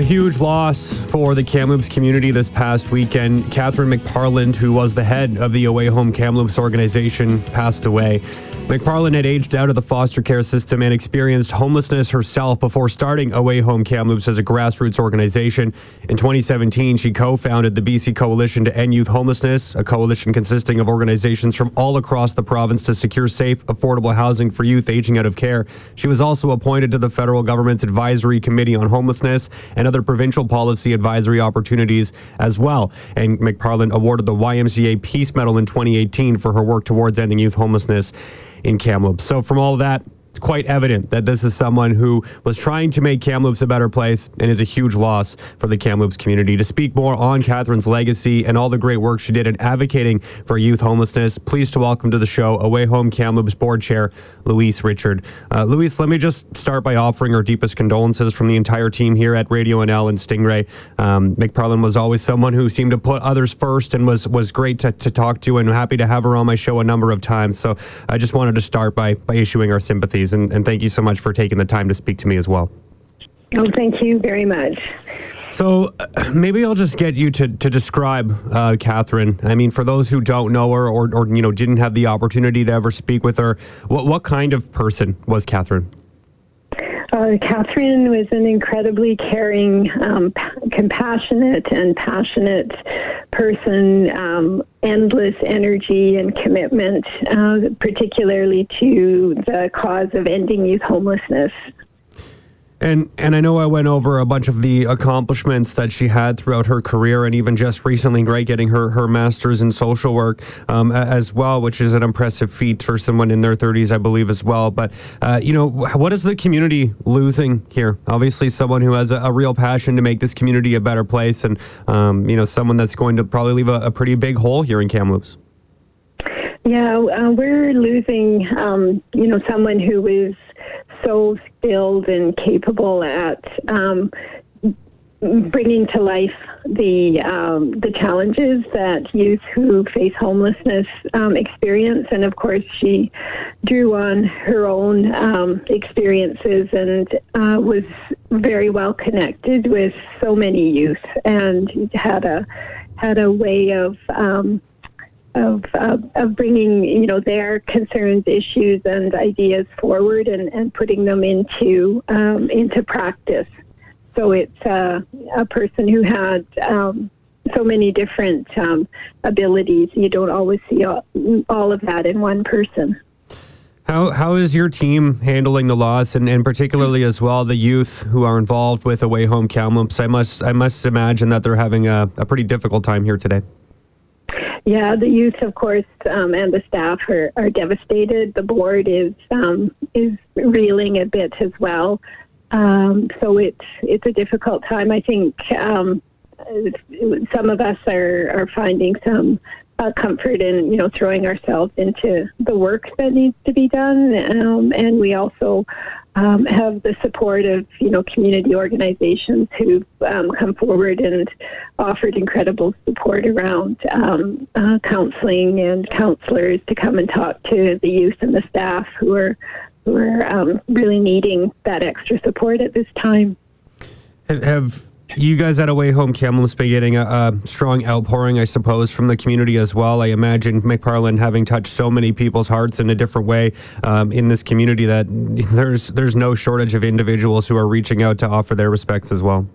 A huge loss for the Kamloops community this past weekend. Catherine McParland, who was the head of the Away Home Kamloops organization, passed away. McParland had aged out of the foster care system and experienced homelessness herself before starting Away Home Kamloops as a grassroots organization. In 2017, she co founded the BC Coalition to End Youth Homelessness, a coalition consisting of organizations from all across the province to secure safe, affordable housing for youth aging out of care. She was also appointed to the federal government's Advisory Committee on Homelessness and other provincial policy advisory opportunities as well. And McParland awarded the YMCA Peace Medal in 2018 for her work towards ending youth homelessness in Kamloops. So from all that, it's quite evident that this is someone who was trying to make Kamloops a better place and is a huge loss for the Kamloops community. To speak more on Catherine's legacy and all the great work she did in advocating for youth homelessness, pleased to welcome to the show Away Home Kamloops Board Chair Louise Richard. Uh, Louise, let me just start by offering our deepest condolences from the entire team here at Radio NL and Stingray. Um, McParland was always someone who seemed to put others first and was was great to, to talk to and happy to have her on my show a number of times. So I just wanted to start by, by issuing our and, and thank you so much for taking the time to speak to me as well. Oh, thank you very much. So uh, maybe I'll just get you to, to describe uh, Catherine. I mean, for those who don't know her or, or you know didn't have the opportunity to ever speak with her, what what kind of person was Catherine? Uh, Catherine was an incredibly caring, um, compassionate, and passionate person. Um, endless energy and commitment, uh, particularly to the cause of ending youth homelessness. And and I know I went over a bunch of the accomplishments that she had throughout her career, and even just recently, right, getting her her master's in social work um, as well, which is an impressive feat for someone in their 30s, I believe, as well. But uh, you know, what is the community losing here? Obviously, someone who has a, a real passion to make this community a better place, and um, you know, someone that's going to probably leave a, a pretty big hole here in Kamloops. Yeah, uh, we're losing, um, you know, someone who is so skilled and capable at um, bringing to life the um, the challenges that youth who face homelessness um, experience, and of course, she drew on her own um, experiences and uh, was very well connected with so many youth, and had a had a way of um, of, of, of bringing you know their concerns, issues, and ideas forward and, and putting them into um, into practice. So it's uh, a person who had um, so many different um, abilities. You don't always see all, all of that in one person. How, how is your team handling the loss, and, and particularly as well the youth who are involved with Away Home Kamloops? I must I must imagine that they're having a, a pretty difficult time here today. Yeah, the youth, of course, um, and the staff are, are devastated. The board is um, is reeling a bit as well. Um, so it's it's a difficult time. I think um, some of us are are finding some uh, comfort in you know throwing ourselves into the work that needs to be done, um, and we also um, have the support of you know community organizations who've um, come forward and offered incredible support around um, uh, counseling and counselors to come and talk to the youth and the staff who are who are um, really needing that extra support at this time. Have you guys at Away Home Kamloops been getting a, a, strong outpouring, I suppose, from the community as well. I imagine McParland having touched so many people's hearts in a different way um, in this community that there's there's no shortage of individuals who are reaching out to offer their respects as well.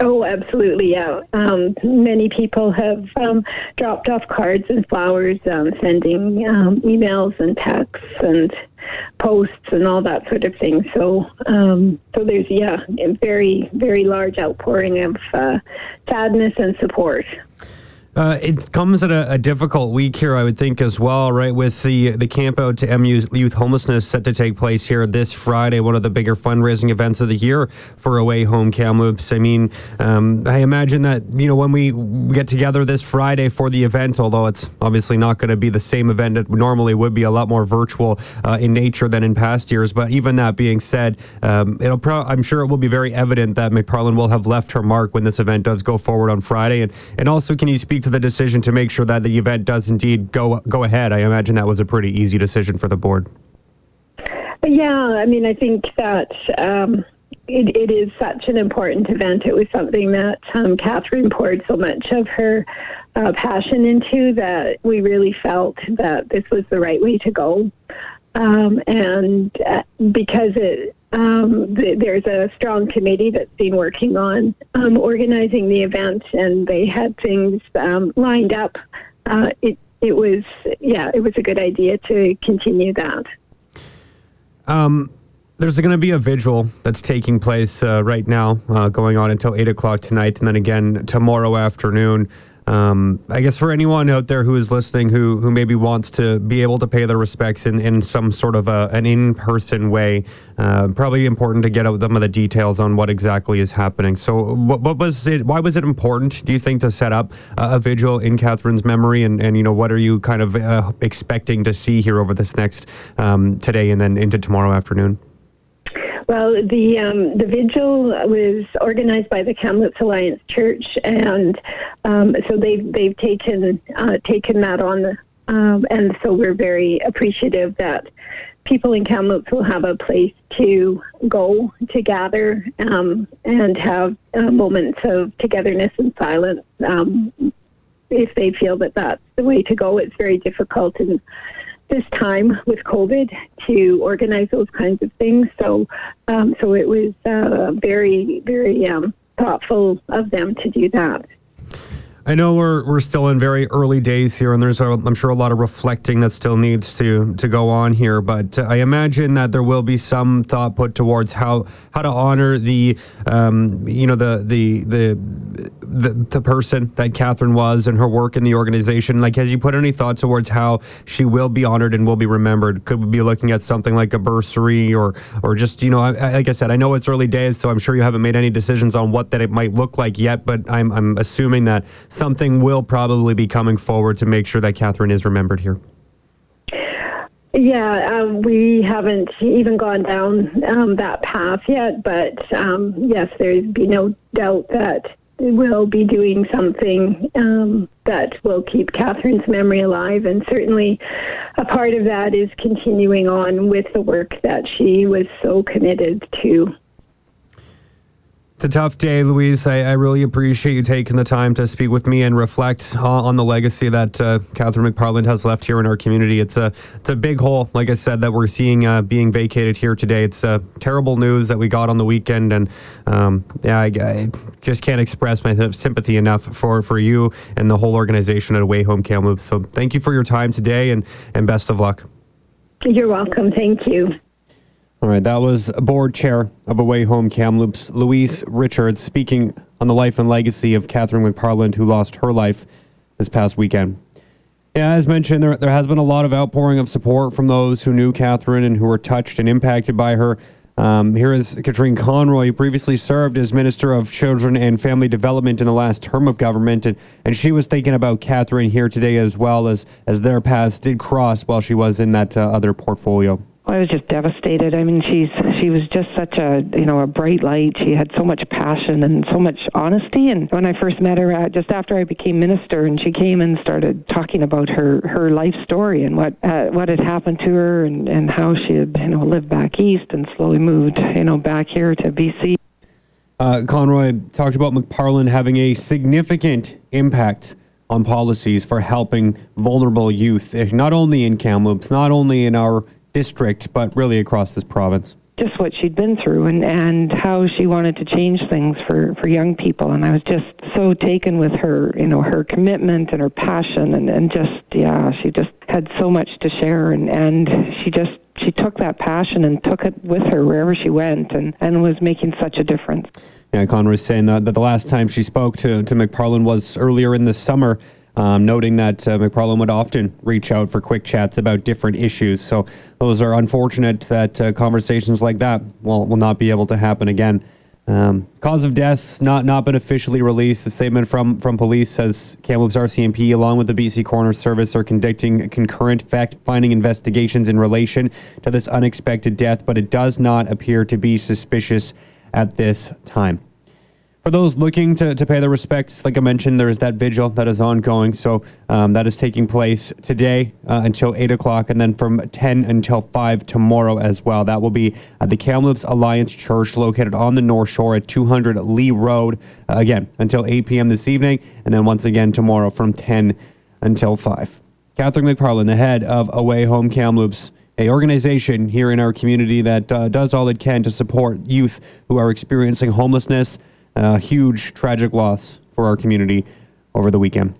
Oh, absolutely, yeah. Um, many people have um, dropped off cards and flowers, um, sending um, emails and texts and posts and all that sort of thing. So, um, so there's yeah, a very very large outpouring of uh, sadness and support. Uh, it comes at a, a, difficult week here, I would think, as well, right? With the the camp out to MU youth homelessness set to take place here this Friday, one of the bigger fundraising events of the year for Away Home Kamloops. I mean, um, I imagine that you know when we get together this Friday for the event, although it's obviously not going to be the same event it normally would be, a lot more virtual uh, in nature than in past years. But even that being said, um, it'll pro- I'm sure it will be very evident that McParland will have left her mark when this event does go forward on Friday. And and also, can you speak to the decision to make sure that the event does indeed go go ahead. I imagine that was a pretty easy decision for the board. Yeah, I mean, I think that um, it, it is such an important event. It was something that um, Catherine poured so much of her uh, passion into that we really felt that this was the right way to go. Um, and uh, because it, um, th- there's a strong committee that's been working on um, organizing the event, and they had things um, lined up. Uh, it it was yeah, it was a good idea to continue that. Um, there's going to be a vigil that's taking place uh, right now, uh, going on until eight o'clock tonight, and then again tomorrow afternoon. Um, I guess for anyone out there who is listening who who maybe wants to be able to pay their respects in, in some sort of a, an in person way, uh, probably important to get out some of the details on what exactly is happening. So, what, what was it? Why was it important? Do you think to set up a vigil in Catherine's memory? And and you know what are you kind of uh, expecting to see here over this next um, today and then into tomorrow afternoon? Well, the um, the vigil was organized by the Kamloops Alliance Church, and um, so they've they've taken uh, taken that on, um, and so we're very appreciative that people in Kamloops will have a place to go to gather um, and have uh, moments of togetherness and silence. Um, if they feel that that's the way to go, it's very difficult and this time with COVID to organize those kinds of things. So, um, so it was uh, very, very um, thoughtful of them to do that. I know we're we're still in very early days here, and there's a, I'm sure a lot of reflecting that still needs to to go on here. But I imagine that there will be some thought put towards how how to honor the um, you know the, the the the the person that Catherine was and her work in the organization. Like, has you put any thought towards how she will be honored and will be remembered? Could we be looking at something like a bursary or or just you know, like I said, I know it's early days, so I'm sure you haven't made any decisions on what that it might look like yet. But I'm I'm assuming that something will probably be coming forward to make sure that Catherine is remembered here. Yeah, um, we haven't even gone down um, that path yet, but um, yes, there's be no doubt that we'll be doing something um, that will keep Catherine's memory alive, and certainly a part of that is continuing on with the work that she was so committed to. It's a tough day, Louise. I, I, really appreciate you taking the time to speak with me and reflect on, on the legacy that uh, Catherine McParland has left here in our community. It's a it's a big hole, like I said, that we're seeing uh, being vacated here today. It's uh, terrible news that we got on the weekend, and um, yeah, I, I, just can't express my sympathy enough for, for you and the whole organization at Away Home Kamloops. So thank you for your time today, and and best of luck. You're welcome. Thank you. All right, that was board chair of Away Home Kamloops, Louise Richards, speaking on the life and legacy of Catherine McParland, who lost her life this past weekend. Yeah, as mentioned, there, there has been a lot of outpouring of support from those who knew Catherine and who were touched and impacted by her. Um, here is Katrine Conroy, who previously served as Minister of Children and Family Development in the last term of government, and, and she was thinking about Catherine here today as well as, as their paths did cross while she was in that uh, other portfolio. I was just devastated. I mean, she's she was just such a you know a bright light. She had so much passion and so much honesty. And when I first met her, uh, just after I became minister, and she came and started talking about her her life story and what uh, what had happened to her and and how she had you know lived back east and slowly moved you know back here to BC. Uh, Conroy talked about McParland having a significant impact on policies for helping vulnerable youth, not only in Kamloops, not only in our district, but really across this province? Just what she'd been through and, and how she wanted to change things for, for young people. And I was just so taken with her, you know, her commitment and her passion and, and just, yeah, she just had so much to share. And, and she just, she took that passion and took it with her wherever she went and, and was making such a difference. Yeah, Conroy was saying that, that the last time she spoke to, to McParland was earlier in the summer um, noting that uh, McParland would often reach out for quick chats about different issues. So those are unfortunate that uh, conversations like that will, will not be able to happen again. Um, cause of death not not been officially released. The statement from from police says Kamloops RCMP, along with the BC Coroner Service, are conducting concurrent fact-finding investigations in relation to this unexpected death, but it does not appear to be suspicious at this time. For those looking to, to pay their respects, like I mentioned, there is that vigil that is ongoing. So um, that is taking place today uh, until 8 o'clock, and then from 10 until 5 tomorrow as well. That will be at the Kamloops Alliance Church located on the North Shore at 200 Leigh Road, uh, again, until 8 p.m. this evening, and then once again tomorrow from 10 until 5. Catherine McParland, the head of Away Home Kamloops, a organization here in our community that uh, does all it can to support youth who are experiencing homelessness. A huge tragic loss for our community over the weekend.